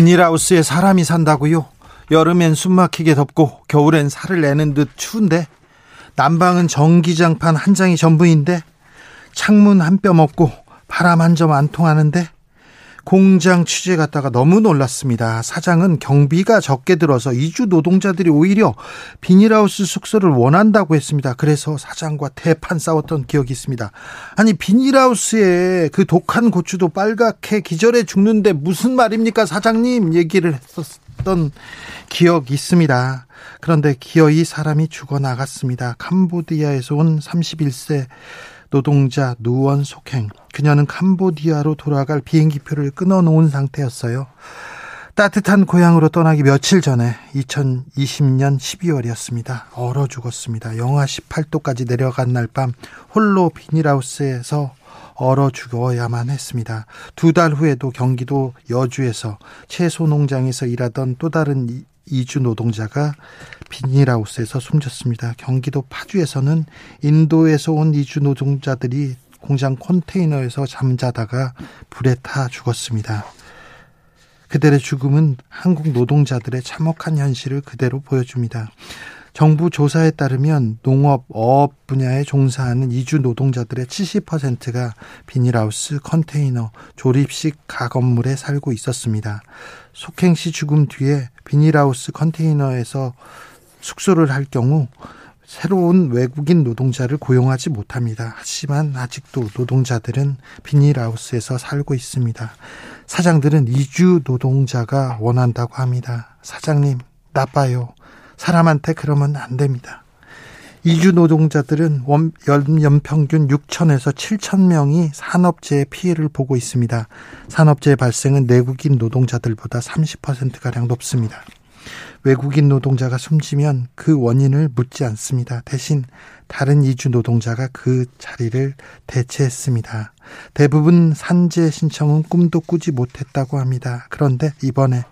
비닐하우스에 사람이 산다고요? 여름엔 숨막히게 덥고 겨울엔 살을 내는 듯 추운데? 난방은 전기장판 한 장이 전부인데? 창문 한 뼘 없고 바람 한 점 안 통하는데 공장 취재 갔다가 너무 놀랐습니다. 사장은 경비가 적게 들어서 이주 노동자들이 오히려 비닐하우스 숙소를 원한다고 했습니다. 그래서 사장과 대판 싸웠던 기억이 있습니다. 아니 비닐하우스에 그 독한 고추도 빨갛게 기절해 죽는데 무슨 말입니까 사장님 얘기를 했었던 기억이 있습니다. 그런데 기어이 사람이 죽어나갔습니다. 캄보디아에서 온 31세 노동자 누원 속행. 그녀는 캄보디아로 돌아갈 비행기표를 끊어놓은 상태였어요. 따뜻한 고향으로 떠나기 며칠 전에 2020년 12월이었습니다. 얼어 죽었습니다. 영하 18도까지 내려간 날 밤 홀로 비닐하우스에서 얼어 죽어야만 했습니다. 두 달 후에도 경기도 여주에서 채소 농장에서 일하던 또 다른 이주 노동자가 비닐하우스에서 숨졌습니다. 경기도 파주에서는 인도에서 온 이주 노동자들이 공장 컨테이너에서 잠자다가 불에 타 죽었습니다. 그들의 죽음은 한국 노동자들의 참혹한 현실을 그대로 보여줍니다. 정부 조사에 따르면 농업, 어업 분야에 종사하는 이주 노동자들의 70%가 비닐하우스, 컨테이너, 조립식 가건물에 살고 있었습니다. 속행 시 죽음 뒤에 비닐하우스 컨테이너에서 숙소를 할 경우 새로운 외국인 노동자를 고용하지 못합니다. 하지만 아직도 노동자들은 비닐하우스에서 살고 있습니다. 사장들은 이주 노동자가 원한다고 합니다. 사장님, 나빠요. 사람한테 그러면 안 됩니다. 이주 노동자들은 연 평균 6천에서 7천 명이 산업재해 피해를 보고 있습니다. 산업재해 발생은 내국인 노동자들보다 30%가량 높습니다. 외국인 노동자가 숨지면 그 원인을 묻지 않습니다. 대신 다른 이주 노동자가 그 자리를 대체했습니다. 대부분 산재 신청은 꿈도 꾸지 못했다고 합니다. 그런데 이번에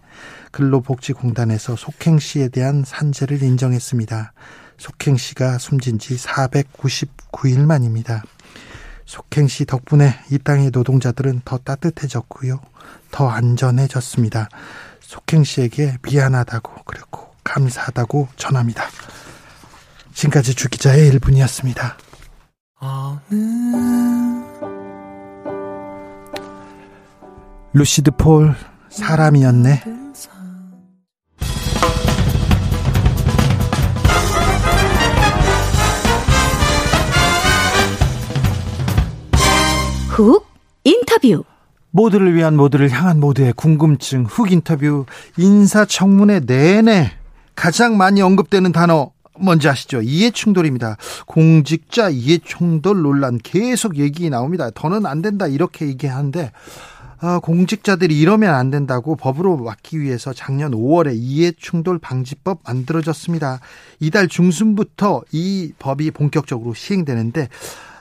근로복지공단에서 속행 씨에 대한 산재를 인정했습니다. 속행 씨가 숨진 지 499일 만입니다. 속행 씨 덕분에 이 땅의 노동자들은 더 따뜻해졌고요. 더 안전해졌습니다. 속행 씨에게 미안하다고 그리고 감사하다고 전합니다. 지금까지 주기자의 1분이었습니다. 루시드 폴 사람이었네. 훅 인터뷰 모두를 위한 모두를 향한 모두의 궁금증 훅 인터뷰 인사청문회 내내 가장 많이 언급되는 단어 뭔지 아시죠? 이해충돌입니다. 공직자 이해충돌 논란 계속 얘기 나옵니다. 더는 안 된다 이렇게 얘기하는데 아, 공직자들이 이러면 안 된다고 법으로 막기 위해서 작년 5월에 이해충돌 방지법 만들어졌습니다. 이달 중순부터 이 법이 본격적으로 시행되는데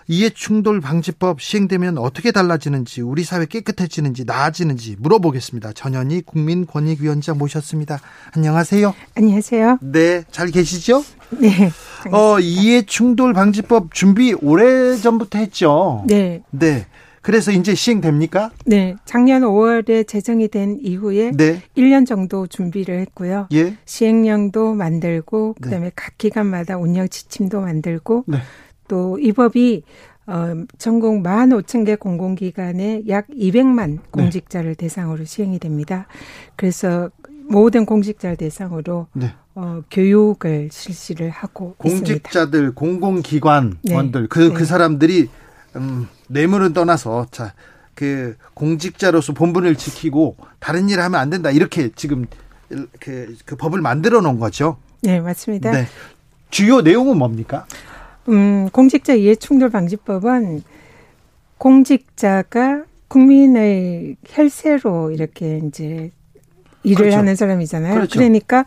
이해충돌 방지법 시행되면 어떻게 달라지는지 우리 사회 깨끗해지는지 나아지는지 물어보겠습니다. 전현희 국민권익위원장 모셨습니다. 안녕하세요. 안녕하세요. 네, 잘 계시죠? 네. 어, 이해충돌 방지법 준비 오래 전부터 했죠. 네. 네. 그래서 이제 시행됩니까? 네. 작년 5월에 제정이 된 이후에 네. 1년 정도 준비를 했고요. 예. 시행령도 만들고 그다음에 네. 각 기관마다 운영 지침도 만들고 네. 또 이 법이 어, 전국 1만 5천 개 공공기관에 약 200만 공직자를 네. 대상으로 시행이 됩니다. 그래서 모든 공직자를 대상으로 네. 어, 교육을 실시를 하고 공직자들, 있습니다. 공공기관원들 네. 그, 네. 그 사람들이 음, 뇌물은 떠나서 자, 그 공직자로서 본분을 지키고 다른 일을 하면 안 된다 이렇게 지금 그, 그 법을 만들어 놓은 거죠. 네, 맞습니다. 네. 주요 내용은 뭡니까? 음, 공직자 이해충돌 방지법은 공직자가 국민의 혈세로 이렇게 이제 일을 그렇죠. 하는 사람이잖아요. 그렇죠. 그러니까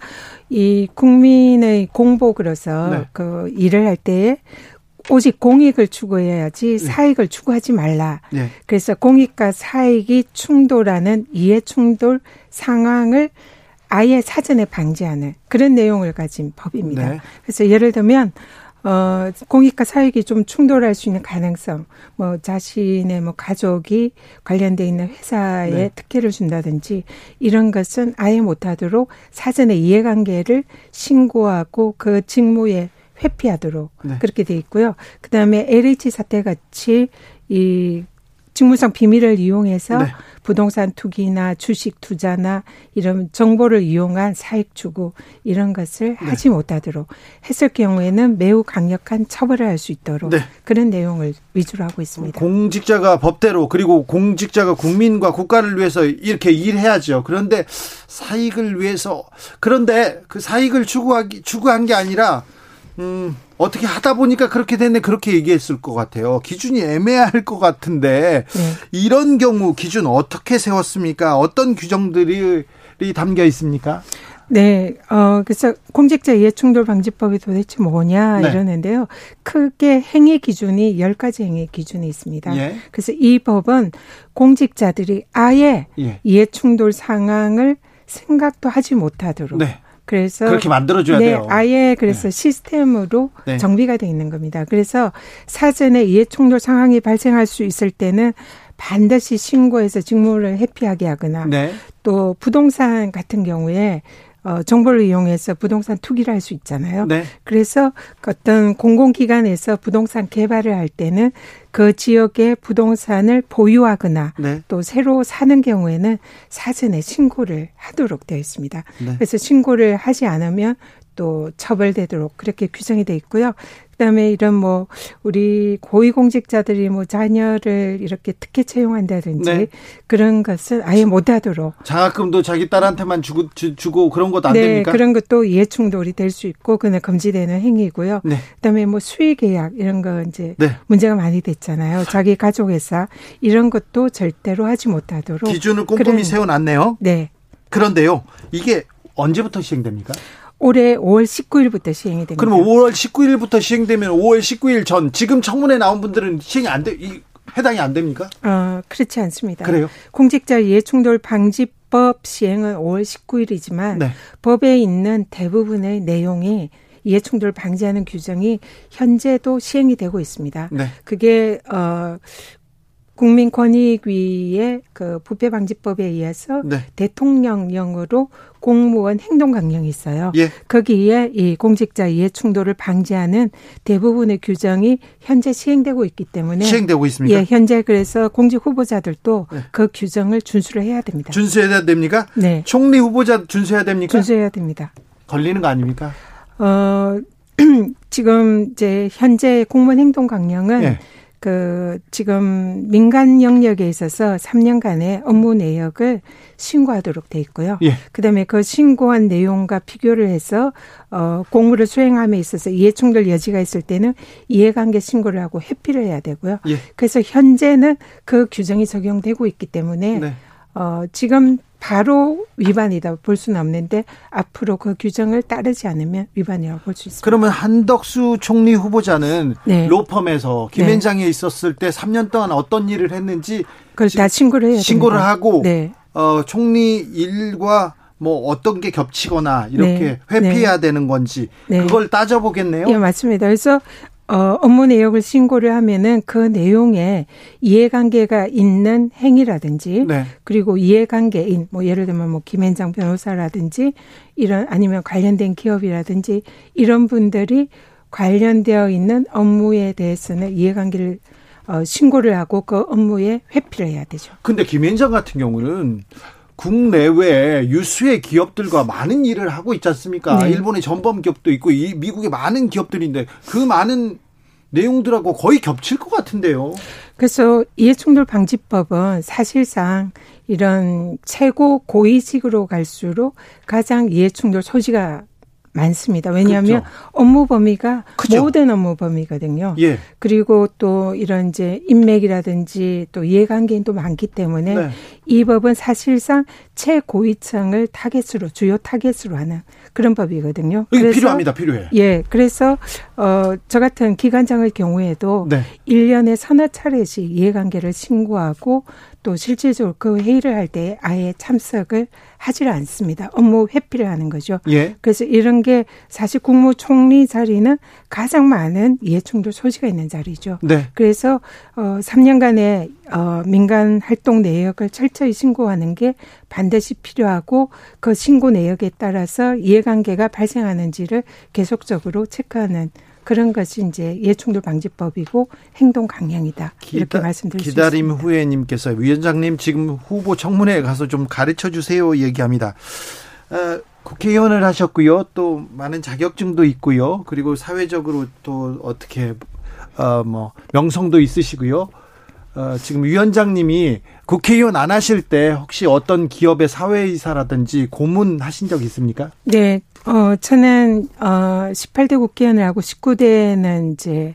이 국민의 공복으로서 네. 그 일을 할 때에 오직 공익을 추구해야지 네. 사익을 추구하지 말라. 네. 그래서 공익과 사익이 충돌하는 이해 충돌 상황을 아예 사전에 방지하는 그런 내용을 가진 법입니다. 네. 그래서 예를 들면 어, 공익과 사익이 좀 충돌할 수 있는 가능성, 뭐 자신의 뭐 가족이 관련돼 있는 회사에 네. 특혜를 준다든지 이런 것은 아예 못하도록 사전에 이해관계를 신고하고 그 직무에 회피하도록 네. 그렇게 돼 있고요. 그다음에 LH 사태 같이 이 직무상 비밀을 이용해서 네. 부동산 투기나 주식 투자나 이런 정보를 이용한 사익 추구 이런 것을 네. 하지 못하도록 했을 경우에는 매우 강력한 처벌을 할 수 있도록 네. 그런 내용을 위주로 하고 있습니다. 공직자가 법대로 그리고 공직자가 국민과 국가를 위해서 이렇게 일해야죠. 그런데 사익을 위해서 그런데 그 사익을 추구하기 추구한 게 아니라 음, 어떻게 하다 보니까 그렇게 됐네 그렇게 얘기했을 것 같아요. 기준이 애매할 것 같은데 네. 이런 경우 기준 어떻게 세웠습니까? 어떤 규정들이 담겨 있습니까? 네, 어, 그래서 공직자 이해충돌 방지법이 도대체 뭐냐 네. 이러는데요. 크게 행위 기준이 열가지 행위 기준이 있습니다. 예. 그래서 이 법은 공직자들이 아예 예. 이해충돌 상황을 생각도 하지 못하도록 네. 그래서 그렇게 만들어줘야 네, 돼요. 아예 그래서 네. 시스템으로 네. 정비가 돼 있는 겁니다. 그래서 사전에 이해충돌 상황이 발생할 수 있을 때는 반드시 신고해서 직무를 회피하게 하거나 네. 또 부동산 같은 경우에 어, 정보를 이용해서 부동산 투기를 할 수 있잖아요. 네. 그래서 어떤 공공기관에서 부동산 개발을 할 때는 그 지역의 부동산을 보유하거나 네. 또 새로 사는 경우에는 사전에 신고를 하도록 되어 있습니다. 네. 그래서 신고를 하지 않으면 또 처벌되도록 그렇게 규정이 돼 있고요. 그다음에 이런 뭐 우리 고위공직자들이 뭐 자녀를 이렇게 특혜 채용한다든지 네. 그런 것은 아예 못하도록 장학금도 자기 딸한테만 주고 주고 그런 것도 안 네, 됩니까? 그런 것도 이해충돌이 될 수 있고 그는 금지되는 행위고요. 네. 그다음에 뭐 수의 계약 이런 거 이제 네. 문제가 많이 됐잖아요. 자기 가족 회사 이런 것도 절대로 하지 못하도록 기준을 꼼꼼히 세워놨네요. 네. 그런데요, 이게 언제부터 시행됩니까? 올해 5월 19일부터 시행이 됩니다. 그러면 5월 19일부터 시행되면 5월 19일 전 지금 청문회 나온 분들은 시행이 안 돼, 이, 해당이 안 됩니까? 어, 그렇지 않습니다. 그래요? 공직자 이해충돌 방지법 시행은 5월 19일이지만 네. 법에 있는 대부분의 내용이 이해충돌 방지하는 규정이 현재도 시행이 되고 있습니다. 네. 그게 어 국민권익위의 그 부패방지법에 의해서 네. 대통령령으로 공무원 행동 강령이 있어요. 예. 거기에 이 공직자 이해 충돌을 방지하는 대부분의 규정이 현재 시행되고 있기 때문에 시행되고 있습니다. 예, 현재 그래서 공직 후보자들도 네. 그 규정을 준수를 해야 됩니다. 준수해야 됩니까? 네. 총리 후보자 준수해야 됩니까? 준수해야 됩니다. 걸리는 거 아닙니까? 어 지금 이제 현재 공무원 행동 강령은 예. 그 지금 민간 영역에 있어서 3년간의 업무 내역을 신고하도록 돼 있고요. 예. 그다음에 그 신고한 내용과 비교를 해서 어 공무를 수행함에 있어서 이해충돌 여지가 있을 때는 이해관계 신고를 하고 회피를 해야 되고요. 예. 그래서 현재는 그 규정이 적용되고 있기 때문에 네. 어 지금 바로 위반이다 볼 수는 없는데 앞으로 그 규정을 따르지 않으면 위반이라고 볼 수 있습니다. 그러면 한덕수 총리 후보자는 네. 로펌에서 김앤장에 네. 있었을 때 3년 동안 어떤 일을 했는지 그걸 다 신고를 해야 신고를 됩니다. 하고 네. 어, 총리 일과 뭐 어떤 게 겹치거나 이렇게 네. 회피해야 네. 되는 건지 네. 그걸 따져보겠네요. 예, 맞습니다. 그래서 어, 업무 내역을 신고를 하면은 그 내용에 이해관계가 있는 행위라든지 네. 그리고 이해관계인 뭐 예를 들면 뭐 김현장 변호사라든지 이런 아니면 관련된 기업이라든지 이런 분들이 관련되어 있는 업무에 대해서는 이해관계를 어, 신고를 하고 그 업무에 회피를 해야 되죠. 근데 김현장 같은 경우는 국내외 유수의 기업들과 많은 일을 하고 있지 않습니까? 네. 일본의 전범 기업도 있고 이 미국의 많은 기업들인데 그 많은 내용들하고 거의 겹칠 것 같은데요. 그래서 이해충돌 방지법은 사실상 이런 최고 고위직으로 갈수록 가장 이해충돌 소지가 많습니다. 왜냐하면 그렇죠. 업무 범위가 그죠. 모든 업무 범위거든요. 예. 그리고 또 이런 이제 인맥이라든지 또 이해관계도 많기 때문에 네. 이 법은 사실상 최고위층을 타겟으로 주요 타겟으로 하는 그런 법이거든요. 그래서 필요합니다. 필요해. 예. 그래서 어 저 같은 기관장의 경우에도 네. 1년에 서너 차례씩 이해관계를 신고하고 또 실질적으로 그 회의를 할 때 아예 참석을 하지를 않습니다. 업무 회피를 하는 거죠. 예. 그래서 이런 게 사실 국무총리 자리는 가장 많은 이해충돌 소지가 있는 자리죠. 네. 그래서 어 3년간의 어 민간 활동 내역을 철저히 신고하는 게 반드시 필요하고 그 신고 내역에 따라서 이해관계가 발생하는지를 계속적으로 체크하는 그런 것이 이제 이해충돌 방지법이고 행동 강령이다. 이렇게 기다, 말씀드릴 수 있습니다. 기다림 후에님께서 위원장님 지금 후보 청문회에 가서 좀 가르쳐 주세요 얘기합니다. 어, 국회의원을 하셨고요. 또 많은 자격증도 있고요. 그리고 사회적으로 또 어떻게 어, 뭐 명성도 있으시고요. 어, 지금 위원장님이 국회의원 안 하실 때 혹시 어떤 기업의 사회이사라든지 고문하신 적 있습니까? 네, 어, 저는, 어, 18대 국회의원을 하고 19대는 이제,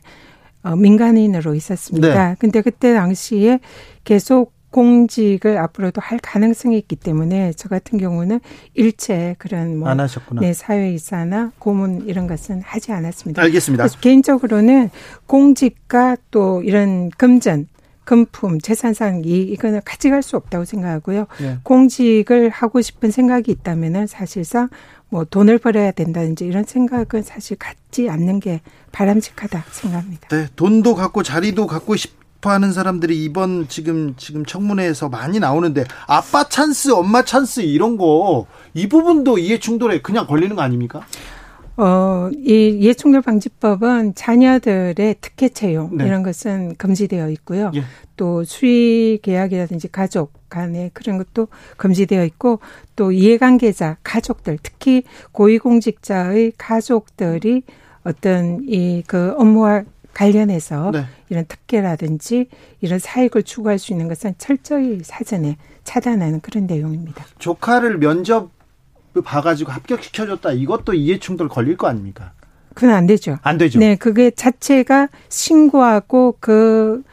어, 민간인으로 있었습니다. 네. 근데 그때 당시에 계속 공직을 앞으로도 할 가능성이 있기 때문에 저 같은 경우는 일체 그런 뭐안 하셨구나. 네, 사회이사나 고문 이런 것은 하지 않았습니다. 알겠습니다. 개인적으로는 공직과 또 이런 금전 금품, 재산상 이 이거는 가져갈 수 없다고 생각하고요. 네. 공직을 하고 싶은 생각이 있다면은 사실상 뭐 돈을 벌어야 된다든지 이런 생각은 사실 갖지 않는 게 바람직하다 생각합니다. 네, 돈도 갖고 자리도 갖고 싶어 하는 사람들이 이번 지금 지금 청문회에서 많이 나오는데 아빠 찬스, 엄마 찬스 이런 거 이 부분도 이해 충돌에 그냥 걸리는 거 아닙니까? 어, 이 이해충돌 방지법은 자녀들의 특혜 채용 네. 이런 것은 금지되어 있고요. 예. 또 수의 계약이라든지 가족 간의 그런 것도 금지되어 있고 또 이해관계자 가족들 특히 고위공직자의 가족들이 어떤 이 그 업무와 관련해서 네. 이런 특혜라든지 이런 사익을 추구할 수 있는 것은 철저히 사전에 차단하는 그런 내용입니다. 조카를 면접 봐가지고 합격시켜줬다. 이것도 이해충돌 걸릴 거 아닙니까? 그건 안 되죠. 안 되죠. 네, 그게 자체가 신고하고 그,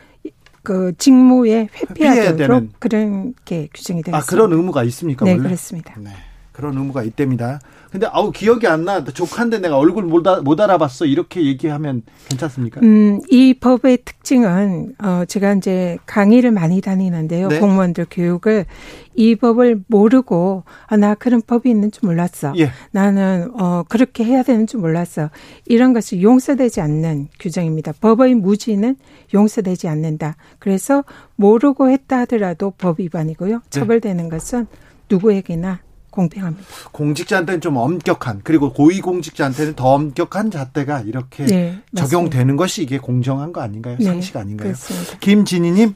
그 직무에 회피하도록 그런 게 규정이 되어 있습니다. 아, 그런 의무가 있습니까? 네, 원래? 그렇습니다. 네. 그런 의무가 있답니다. 근데 아우 기억이 안 나. 조카인데 내가 얼굴 못, 못 알아봤어. 이렇게 얘기하면 괜찮습니까? 음, 이 법의 특징은 어 제가 이제 강의를 많이 다니는데요. 네. 공무원들 교육을 이 법을 모르고 아, 나 그런 법이 있는 줄 몰랐어. 예. 나는 어 그렇게 해야 되는 줄 몰랐어. 이런 것이 용서되지 않는 규정입니다. 법의 무지는 용서되지 않는다. 그래서 모르고 했다 하더라도 법 위반이고요. 네. 처벌되는 네. 것은 누구에게나 공평합니다. 공직자한테는 좀 엄격한 그리고 고위공직자한테는 더 엄격한 잣대가 이렇게 네, 적용되는 것이 이게 공정한 거 아닌가요? 네, 상식 아닌가요? 그렇습니다. 김진희님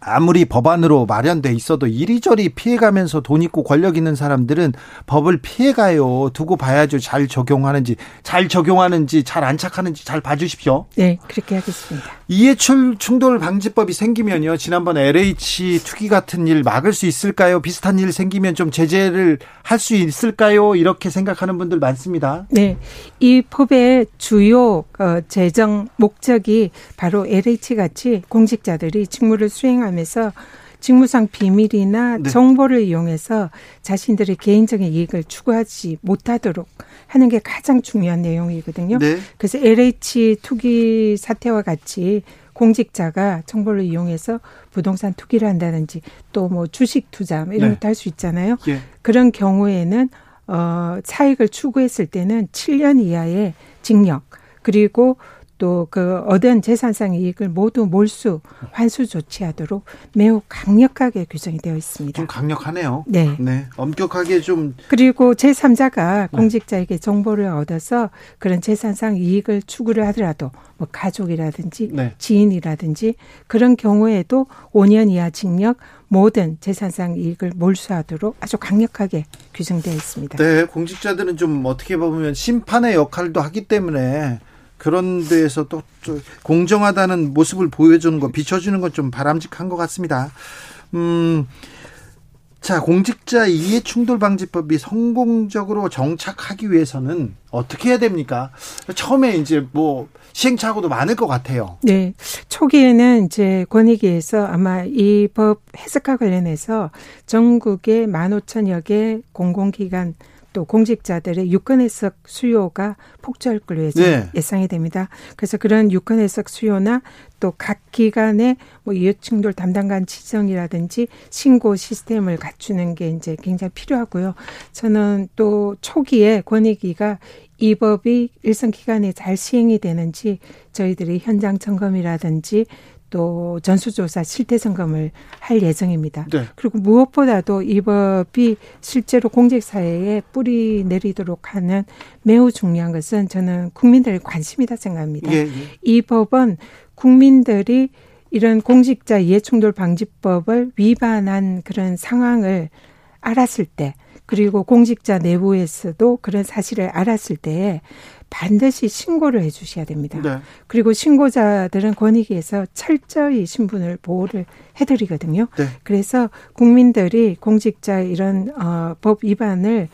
아무리 법안으로 마련돼 있어도 이리저리 피해가면서 돈 있고 권력 있는 사람들은 법을 피해가요. 두고 봐야죠. 잘 적용하는지, 잘 적용하는지, 잘 안착하는지 잘 봐주십시오. 네, 그렇게 하겠습니다. 이해충 충돌 방지법이 생기면요. 지난번 LH 투기 같은 일 막을 수 있을까요? 비슷한 일 생기면 좀 제재를 할 수 있을까요? 이렇게 생각하는 분들 많습니다. 네, 이 법의 주요 어, 재정 목적이 바로 LH 같이 공직자들이 직무를 수행하는 포함해서 직무상 비밀이나 네. 정보를 이용해서 자신들의 개인적인 이익을 추구하지 못하도록 하는 게 가장 중요한 내용이거든요. 네. 그래서 LH 투기 사태와 같이 공직자가 정보를 이용해서 부동산 투기를 한다든지 또 뭐 주식 투자 뭐 이런 네. 것도 할수 있잖아요. 예. 그런 경우에는 어 차익을 추구했을 때는 7년 이하의 징역 그리고 또 그 얻은 재산상 이익을 모두 몰수 환수 조치하도록 매우 강력하게 규정이 되어 있습니다. 좀 강력하네요. 네. 네. 엄격하게 좀 그리고 제3자가 공직자에게 정보를 얻어서 그런 재산상 이익을 추구를 하더라도 뭐 가족이라든지 네. 지인이라든지 그런 경우에도 5년 이하 징역 모든 재산상 이익을 몰수하도록 아주 강력하게 규정되어 있습니다. 네, 공직자들은 좀 어떻게 보면 심판의 역할도 하기 때문에 그런 데에서 또, 또 공정하다는 모습을 보여주는 거, 비춰주는 건좀 바람직한 것 같습니다. 음, 자, 공직자 이해 충돌 방지법이 성공적으로 정착하기 위해서는 어떻게 해야 됩니까? 처음에 이제 뭐 시행착오도 많을 것 같아요. 네. 초기에는 이제 권익위에서 아마 이 법 해석과 관련해서 전국에 15,000여 개 공공기관 또 공직자들의 유권 해석 수요가 폭주할 걸로 예상, 네. 예상이 됩니다. 그래서 그런 유권 해석 수요나 또 각 기관의 뭐 이해충돌 담당관 지정이라든지 신고 시스템을 갖추는 게 이제 굉장히 필요하고요. 저는 또 초기에 권익위가 이 법이 일선 기간에 잘 시행이 되는지 저희들이 현장 점검이라든지 또 전수조사 실태 점검을 할 예정입니다. 네. 그리고 무엇보다도 이 법이 실제로 공직 사회에 뿌리 내리도록 하는 매우 중요한 것은 저는 국민들의 관심이다 생각합니다. 예, 예. 이 법은 국민들이 이런 공직자 이해충돌 방지법을 위반한 그런 상황을 알았을 때 그리고 공직자 내부에서도 그런 사실을 알았을 때에 반드시 신고를 해 주셔야 됩니다. 네. 그리고 신고자들은 권익위에서 철저히 신분을 보호를 해 드리거든요. 네. 그래서 국민들이 공직자 이런 어, 법 위반을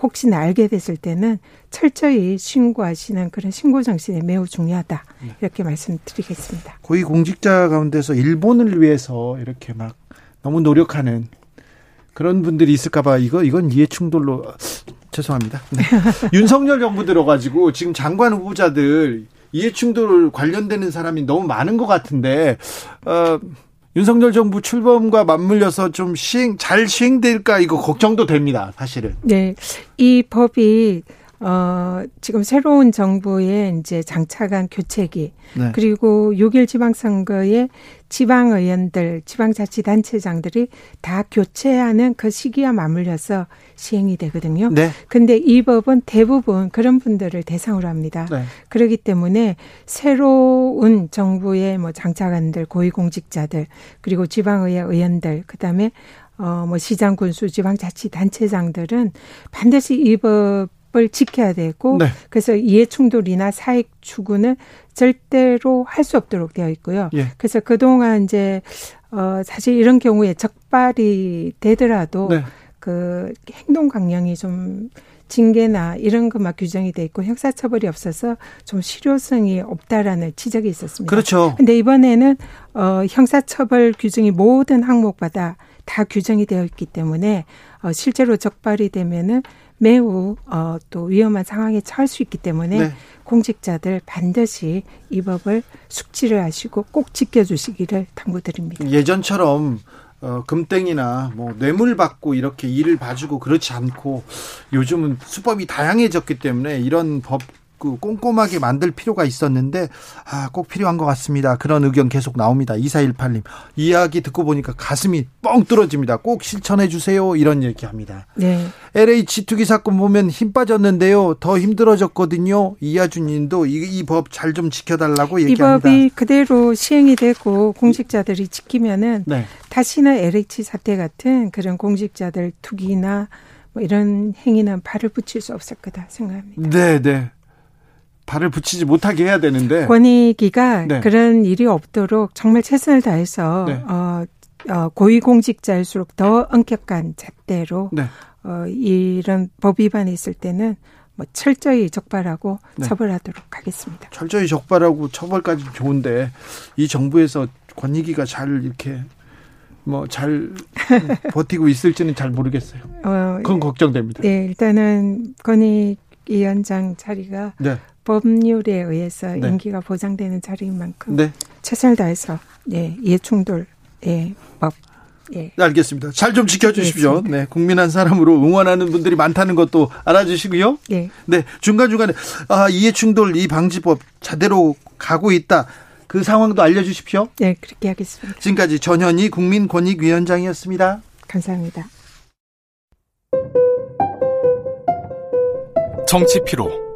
혹시나 알게 됐을 때는 철저히 신고하시는 그런 신고 정신이 매우 중요하다 네. 이렇게 말씀드리겠습니다. 고위 공직자 가운데서 일본을 위해서 이렇게 막 너무 노력하는 그런 분들이 있을까봐 이거 이건 이해 충돌로 죄송합니다. 네. 윤석열 정부 들어가지고 지금 장관 후보자들 이해충돌 관련되는 사람이 너무 많은 것 같은데 어, 윤석열 정부 출범과 맞물려서 좀 시행 잘 시행될까 이거 걱정도 됩니다. 사실은. 네, 이 법이 어, 지금 새로운 정부의 이제 장차관 교체기, 네. 그리고 6일 지방선거에 지방 의원들, 지방자치단체장들이 다 교체하는 그 시기와 맞물려서 시행이 되거든요. 네. 근데 이 법은 대부분 그런 분들을 대상으로 합니다. 네. 그렇기 때문에 새로운 정부의 뭐 장차관들, 고위공직자들, 그리고 지방의회 의원들, 그 다음에 어, 뭐 시장 군수 지방자치단체장들은 반드시 이 법 법을 지켜야 되고 네. 그래서 이해 충돌이나 사익 추구는 절대로 할 수 없도록 되어 있고요. 예. 그래서 그동안 이제 어 사실 이런 경우에 적발이 되더라도 네. 그 행동 강령이 좀 징계나 이런 것만 규정이 돼 있고 형사처벌이 없어서 좀 실효성이 없다라는 지적이 있었습니다. 그렇죠. 근데 이번에는 어 형사처벌 규정이 모든 항목마다 다 규정이 되어 있기 때문에 어 실제로 적발이 되면은 매우 어, 또 위험한 상황에 처할 수 있기 때문에 네. 공직자들 반드시 이 법을 숙지를 하시고 꼭 지켜주시기를 당부드립니다. 예전처럼 어, 금땡이나 뭐 뇌물 받고 이렇게 일을 봐주고 그렇지 않고 요즘은 수법이 다양해졌기 때문에 이런 법 그 꼼꼼하게 만들 필요가 있었는데 아, 꼭 필요한 것 같습니다. 그런 의견 계속 나옵니다. 2418님. 이야기 듣고 보니까 가슴이 뻥 뚫어집니다. 꼭 실천해 주세요. 이런 얘기합니다. 네. LH 투기 사건 보면 힘 빠졌는데요. 더 힘들어졌거든요. 이하준 님도 이 법 잘 좀 지켜달라고 얘기합니다. 이 법이 그대로 시행이 되고 공직자들이 지키면은 네. 다시는 LH 사태 같은 그런 공직자들 투기나 뭐 이런 행위는 발을 붙일 수 없을 거다 생각합니다. 네, 네. 발을 붙이지 못하게 해야 되는데 권익위가 네. 그런 일이 없도록 정말 최선을 다해서 네. 어, 어, 고위공직자일수록 더 엄격한 잣대로 네. 어, 이런 법 위반이 있을 때는 뭐 철저히 적발하고 네. 처벌하도록 하겠습니다. 철저히 적발하고 처벌까지 좋은데 이 정부에서 권익위가 잘 이렇게 뭐잘 버티고 있을지는 잘 모르겠어요. 어, 그건 걱정됩니다. 네, 일단은 권익위원장 자리가 네. 법률에 의해서 네. 임기가 보장되는 자리인 만큼 네. 최선을 다해서 예, 이해충돌 예, 법 예. 네, 알겠습니다. 잘 좀 지켜주십시오. 네, 국민 한 사람으로 응원하는 분들이 많다는 것도 알아주시고요. 네. 네, 중간중간에, 아, 이해충돌 이 방지법 제대로 가고 있다. 그 상황도 알려주십시오. 네, 그렇게 하겠습니다. 지금까지 전현희 국민권익위원장이었습니다. 감사합니다. 정치 피로.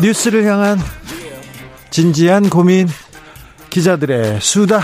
뉴스를 향한 진지한 고민 기자들의 수다.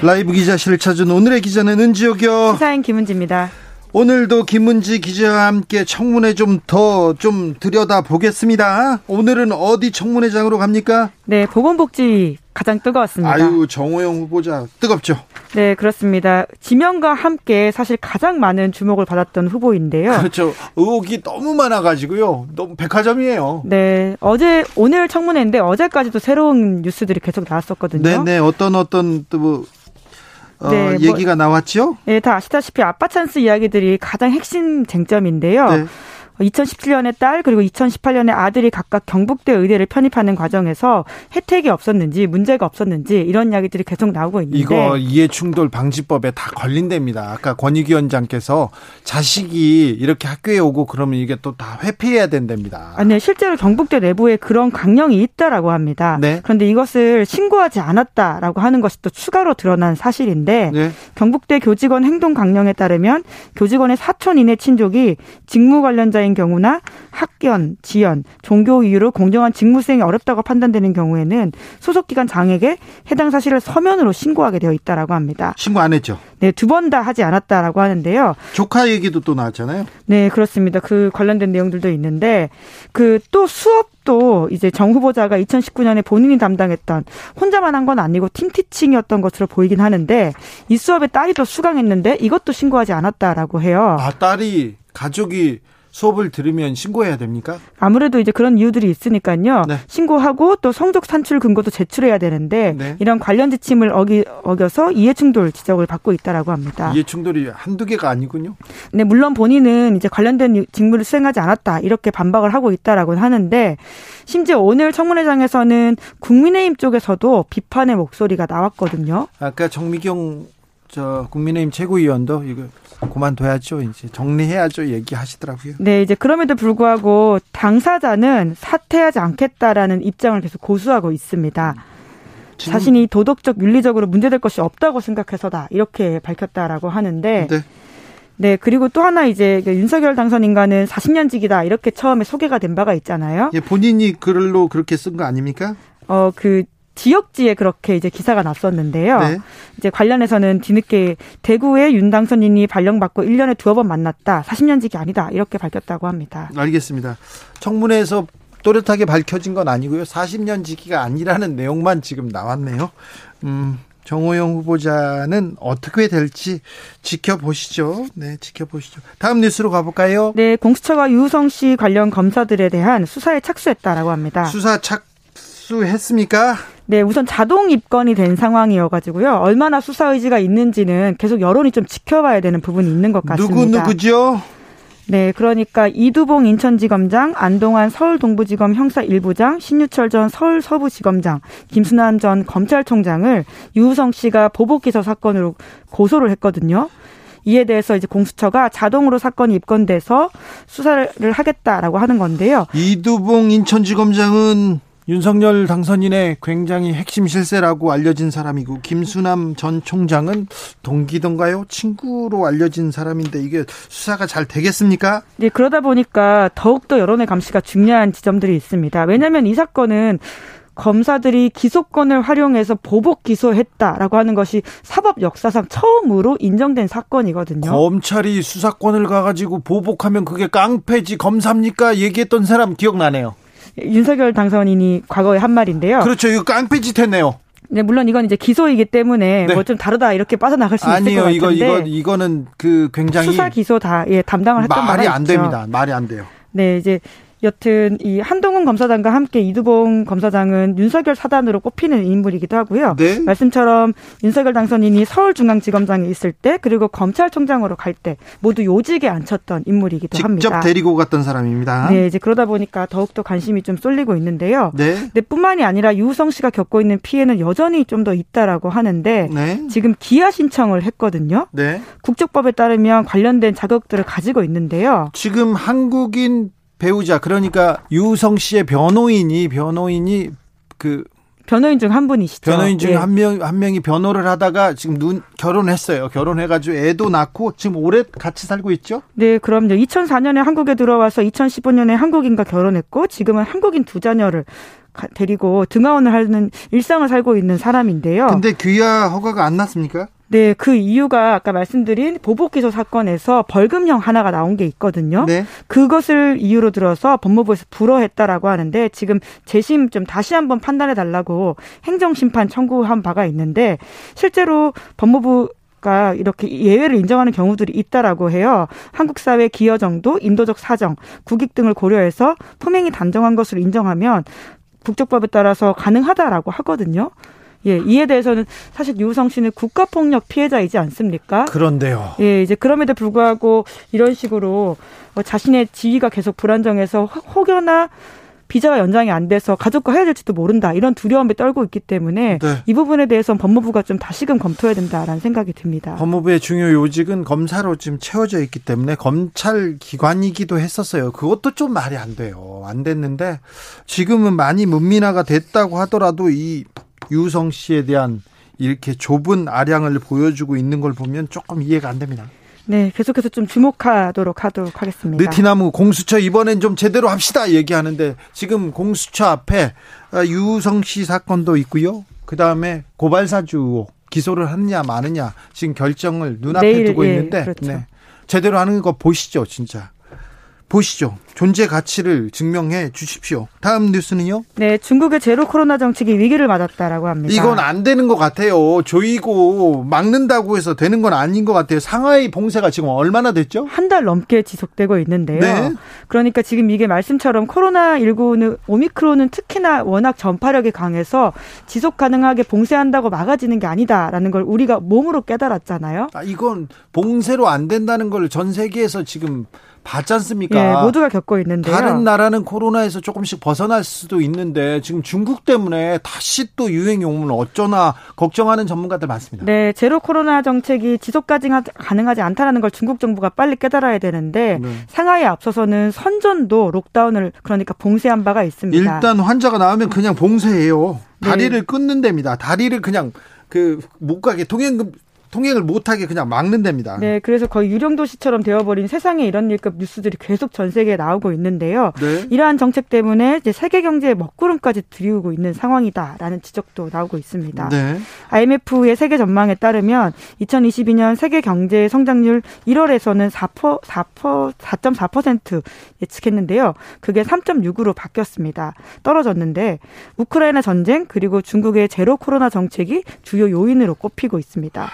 라이브 기자실을 찾은 오늘의 기자는 은지옥이요. 시사인 김은지입니다 오늘도 김문지 기자와 함께 청문회 좀 더좀 좀 들여다 보겠습니다. 오늘은 어디 청문회장으로 갑니까? 네, 보건복지 가장 뜨거웠습니다. 아유, 정호영 후보자 뜨겁죠? 네, 그렇습니다. 지명과 함께 사실 가장 많은 주목을 받았던 후보인데요. 그렇죠. 의혹이 너무 많아가지고요. 너무 백화점이에요. 네, 어제, 오늘 청문회인데 어제까지도 새로운 뉴스들이 계속 나왔었거든요. 네, 네. 어떤 어떤 또 뭐 어, 네, 뭐 얘기가 뭐, 나왔죠? 네, 다 아시다시피 아빠 찬스 이야기들이 가장 핵심 쟁점인데요. 네. 2017년에 딸 그리고 2018년에 아들이 각각 경북대 의대를 편입하는 과정에서 혜택이 없었는지 문제가 없었는지 이런 이야기들이 계속 나오고 있는데 이거 이해충돌 방지법에 다 걸린답니다. 아까 권익위원장께서 자식이 이렇게 학교에 오고 그러면 이게 또 다 회피해야 된답니다. 아니 네, 실제로 경북대 내부에 그런 강령이 있다라고 합니다. 네. 그런데 이것을 신고하지 않았다라고 하는 것이 또 추가로 드러난 사실인데 네. 경북대 교직원 행동 강령에 따르면 교직원의 사촌 이내 친족이 직무 관련자인 인 경우나 학견, 지연, 종교 이유로 공정한 직무 수행이 어렵다고 판단되는 경우에는 소속 기관 장에게 해당 사실을 서면으로 신고하게 되어 있다라고 합니다. 신고 안 했죠? 네, 두 번 다 하지 않았다라고 하는데요. 조카 얘기도 또 나왔잖아요. 네, 그렇습니다. 그 관련된 내용들도 있는데 그 또 수업도 이제 정 후보자가 2019년에 본인이 담당했던 혼자만 한 건 아니고 팀 티칭이었던 것으로 보이긴 하는데 이 수업에 딸이 또 수강했는데 이것도 신고하지 않았다라고 해요. 아, 딸이 가족이 수업을 들으면 신고해야 됩니까? 아무래도 이제 그런 이유들이 있으니까요. 네. 신고하고 또 성적 산출 근거도 제출해야 되는데 네. 이런 관련 지침을 어기, 어겨서 이해충돌 지적을 받고 있다라고 합니다. 이해충돌이 한두 개가 아니군요. 네, 물론 본인은 이제 관련된 직무를 수행하지 않았다 이렇게 반박을 하고 있다라고 하는데 심지어 오늘 청문회장에서는 국민의힘 쪽에서도 비판의 목소리가 나왔거든요. 아까 정미경 저 국민의힘 최고위원도 이거 그만둬야죠. 이제 정리해야죠. 얘기하시더라고요. 네, 이제 그럼에도 불구하고 당사자는 사퇴하지 않겠다라는 입장을 계속 고수하고 있습니다. 자신이 도덕적, 윤리적으로 문제될 것이 없다고 생각해서다. 이렇게 밝혔다라고 하는데. 네. 네, 그리고 또 하나 이제 그 윤석열 당선인과는 40년직이다. 이렇게 처음에 소개가 된 바가 있잖아요. 예, 본인이 글로 그렇게 쓴 거 아닙니까? 어, 그 지역지에 그렇게 이제 기사가 났었는데요. 네. 이제 관련해서는 뒤늦게 대구의 윤 당선인이 발령받고 1년에 두어 번 만났다. 40년직이 아니다. 이렇게 밝혔다고 합니다. 알겠습니다. 청문회에서 또렷하게 밝혀진 건 아니고요. 40년 지기가 아니라는 내용만 지금 나왔네요. 음, 정호영 후보자는 어떻게 될지 지켜보시죠. 네, 지켜보시죠. 다음 뉴스로 가볼까요? 네, 공수처가 유우성 씨 관련 검사들에 대한 수사에 착수했다라고 합니다. 수사 착수했습니까? 네, 우선 자동 입건이 된 상황이어가지고요. 얼마나 수사 의지가 있는지는 계속 여론이 좀 지켜봐야 되는 부분이 있는 것 같습니다. 누구 누구죠? 네, 그러니까 이두봉 인천지검장, 안동환 서울동부지검 형사 1부장, 신유철 전 서울 서부지검장, 김순환 전 검찰총장을 유우성 씨가 보복기소 사건으로 고소를 했거든요. 이에 대해서 이제 공수처가 자동으로 사건이 입건돼서 수사를 하겠다라고 하는 건데요. 이두봉 인천지검장은 윤석열 당선인의 굉장히 핵심 실세라고 알려진 사람이고 김수남 전 총장은 동기던가요? 친구로 알려진 사람인데 이게 수사가 잘 되겠습니까? 네, 그러다 보니까 더욱더 여론의 감시가 중요한 지점들이 있습니다. 왜냐하면 이 사건은 검사들이 기소권을 활용해서 보복 기소했다라고 하는 것이 사법 역사상 처음으로 인정된 사건이거든요. 검찰이 수사권을 가가지고 보복하면 그게 깡패지 검사입니까? 얘기했던 사람 기억나네요. 윤석열 당선인이 과거에 한 말인데요. 그렇죠. 이거 깡패짓 했네요. 네, 물론 이건 이제 기소이기 때문에 네. 뭐좀 다르다 이렇게 빠져나갈 수 아니요, 있을 것 같은데. 아니요, 이거 이거 이거는 그 굉장히 수사 기소 다 예, 담당을 했던 말이 안. 됩니다. 말이 안 돼요. 네, 이제 여튼 이 한동훈 검사장과 함께 이두봉 검사장은 윤석열 사단으로 꼽히는 인물이기도 하고요. 네? 말씀처럼 윤석열 당선인이 서울중앙지검장에 있을 때 그리고 검찰총장으로 갈 때 모두 요직에 앉혔던 인물이기도 직접 합니다. 직접 데리고 갔던 사람입니다. 네, 이제 그러다 보니까 더욱더 관심이 좀 쏠리고 있는데요. 네. 네 뿐만이 아니라 유우성 씨가 겪고 있는 피해는 여전히 좀 더 있다라고 하는데 네. 지금 기아 신청을 했거든요. 네. 국적법에 따르면 관련된 자격들을 가지고 있는데요. 지금 한국인 배우자 그러니까 유성 씨의 변호인이 변호인이 그 변호인 중 한 분이시죠. 변호인 중 한 명, 한 명이 변호를 하다가 지금 눈, 결혼했어요. 결혼해가지고 애도 낳고 지금 오래 같이 살고 있죠? 네, 그럼요. 2004년에 한국에 들어와서 2015년에 한국인과 결혼했고 지금은 한국인 두 자녀를 데리고 등하원을 하는 일상을 살고 있는 사람인데요. 근데 귀화 허가가 안 났습니까? 네, 그 이유가 아까 말씀드린 보복 기소 사건에서 벌금형 하나가 나온 게 있거든요. 네. 그것을 이유로 들어서 법무부에서 불허했다라고 하는데 지금 재심 좀 다시 한번 판단해 달라고 행정 심판 청구한 바가 있는데 실제로 법무부 가 이렇게 예외를 인정하는 경우들이 있다라고 해요. 한국 사회 기여 정도, 인도적 사정, 국익 등을 고려해서 품행이 단정한 것으로 인정하면 국적법에 따라서 가능하다라고 하거든요. 예, 이에 대해서는 사실 유우성 씨는 국가폭력 피해자이지 않습니까? 그런데요. 예, 이제 그럼에도 불구하고 이런 식으로 어, 자신의 지위가 계속 불안정해서 혹여나 비자가 연장이 안 돼서 가족과 헤어질지도 모른다 이런 두려움에 떨고 있기 때문에 네. 이 부분에 대해서는 법무부가 좀 다시금 검토해야 된다라는 생각이 듭니다. 법무부의 중요 요직은 검사로 지금 채워져 있기 때문에 검찰 기관이기도 했었어요. 그것도 좀 말이 안 돼요. 안 됐는데 지금은 많이 문민화가 됐다고 하더라도 이 유성 씨에 대한 이렇게 좁은 아량을 보여주고 있는 걸 보면 조금 이해가 안 됩니다. 네, 계속해서 좀 주목하도록 하도록 하겠습니다. 느티나무 공수처 이번엔 좀 제대로 합시다 얘기하는데 지금 공수처 앞에 어, 유성 씨 사건도 있고요. 그 다음에 고발사주 기소를 하느냐 마느냐 지금 결정을 눈앞에 내일, 두고 예, 있는데 그렇죠. 네. 제대로 하는 거 보시죠, 진짜. 보시죠. 존재 가치를 증명해 주십시오. 다음 뉴스는요? 네, 중국의 제로 코로나 정책이 위기를 맞았다라고 합니다. 이건 안 되는 것 같아요. 조이고 막는다고 해서 되는 건 아닌 것 같아요. 상하이 봉쇄가 지금 얼마나 됐죠? 한 달 넘게 지속되고 있는데요. 네. 그러니까 지금 이게 말씀처럼 코로나19는 오미크론은 특히나 워낙 전파력이 강해서 지속 가능하게 봉쇄한다고 막아지는 게 아니다라는 걸 우리가 몸으로 깨달았잖아요. 아, 이건 봉쇄로 안 된다는 걸 전 세계에서 지금 봤지 않습니까? 예, 모두가 겪고 있는데요. 다른 나라는 코로나에서 조금씩 벗어날 수도 있는데 지금 중국 때문에 다시 또 유행이 오면 어쩌나 걱정하는 전문가들 많습니다. 네, 제로 코로나 정책이 지속까지 가능하지 않다라는 걸 중국 정부가 빨리 깨달아야 되는데 네. 상하이에 앞서서는 선전도 록다운을 그러니까 봉쇄한 바가 있습니다. 일단 환자가 나오면 그냥 봉쇄해요. 다리를 네. 끊는 데입니다. 다리를 그냥 그 못 가게 통행 통행을 못하게 그냥 막는 데입니다. 네, 그래서 거의 유령 도시처럼 되어버린 세상에 이런 일급 뉴스들이 계속 전 세계에 나오고 있는데요. 네. 이러한 정책 때문에 이제 세계 경제의 먹구름까지 들이우고 있는 상황이다라는 지적도 나오고 있습니다. 네. IMF의 세계 전망에 따르면 2022년 세계 경제 성장률 1월에서는 4% 4% 4.4% 예측했는데요. 그게 3.6으로 바뀌었습니다. 떨어졌는데 우크라이나 전쟁 그리고 중국의 제로 코로나 정책이 주요 요인으로 꼽히고 있습니다.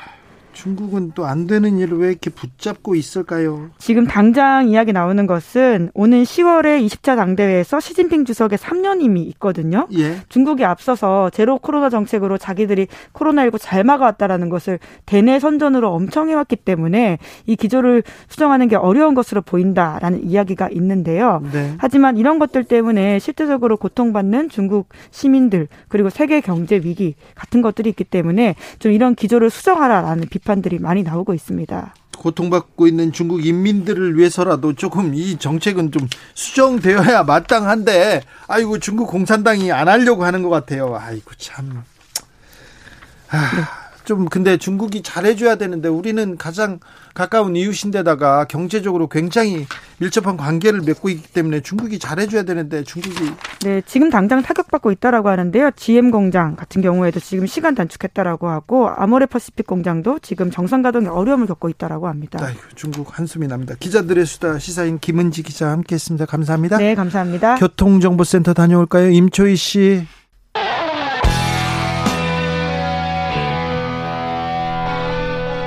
중국은 또 안 되는 일을 왜 이렇게 붙잡고 있을까요? 지금 당장 이야기 나오는 것은 오는 10월에 20차 당대회에서 시진핑 주석의 3년임이 있거든요. 예. 중국이 앞서서 제로 코로나 정책으로 자기들이 코로나19 잘 막아왔다라는 것을 대내 선전으로 엄청 해왔기 때문에 이 기조를 수정하는 게 어려운 것으로 보인다라는 이야기가 있는데요. 네. 하지만 이런 것들 때문에 실제적으로 고통받는 중국 시민들 그리고 세계 경제 위기 같은 것들이 있기 때문에 좀 이런 기조를 수정하라라는 비판 비판들이 많이 나오고 있습니다. 고통받고 있는 중국 인민들을 위해서라도 조금 이 정책은 좀 수정되어야 마땅한데 아이고 중국 공산당이 안 하려고 하는 것 같아요. 아이고 참. 아, 네. 좀 근데 중국이 잘해줘야 되는데 우리는 가장 가까운 이웃인데다가 경제적으로 굉장히 밀접한 관계를 맺고 있기 때문에 중국이 잘해줘야 되는데 중국이 네 지금 당장 타격받고 있다라고 하는데요. GM 공장 같은 경우에도 지금 시간 단축했다라고 하고 아모레 퍼시픽 공장도 지금 정상 가동에 어려움을 겪고 있다라고 합니다. 아이고, 중국 한숨이 납니다. 기자들의 수다 시사인 김은지 기자 함께했습니다. 감사합니다. 네 감사합니다. 교통정보센터 다녀올까요, 임초희 씨.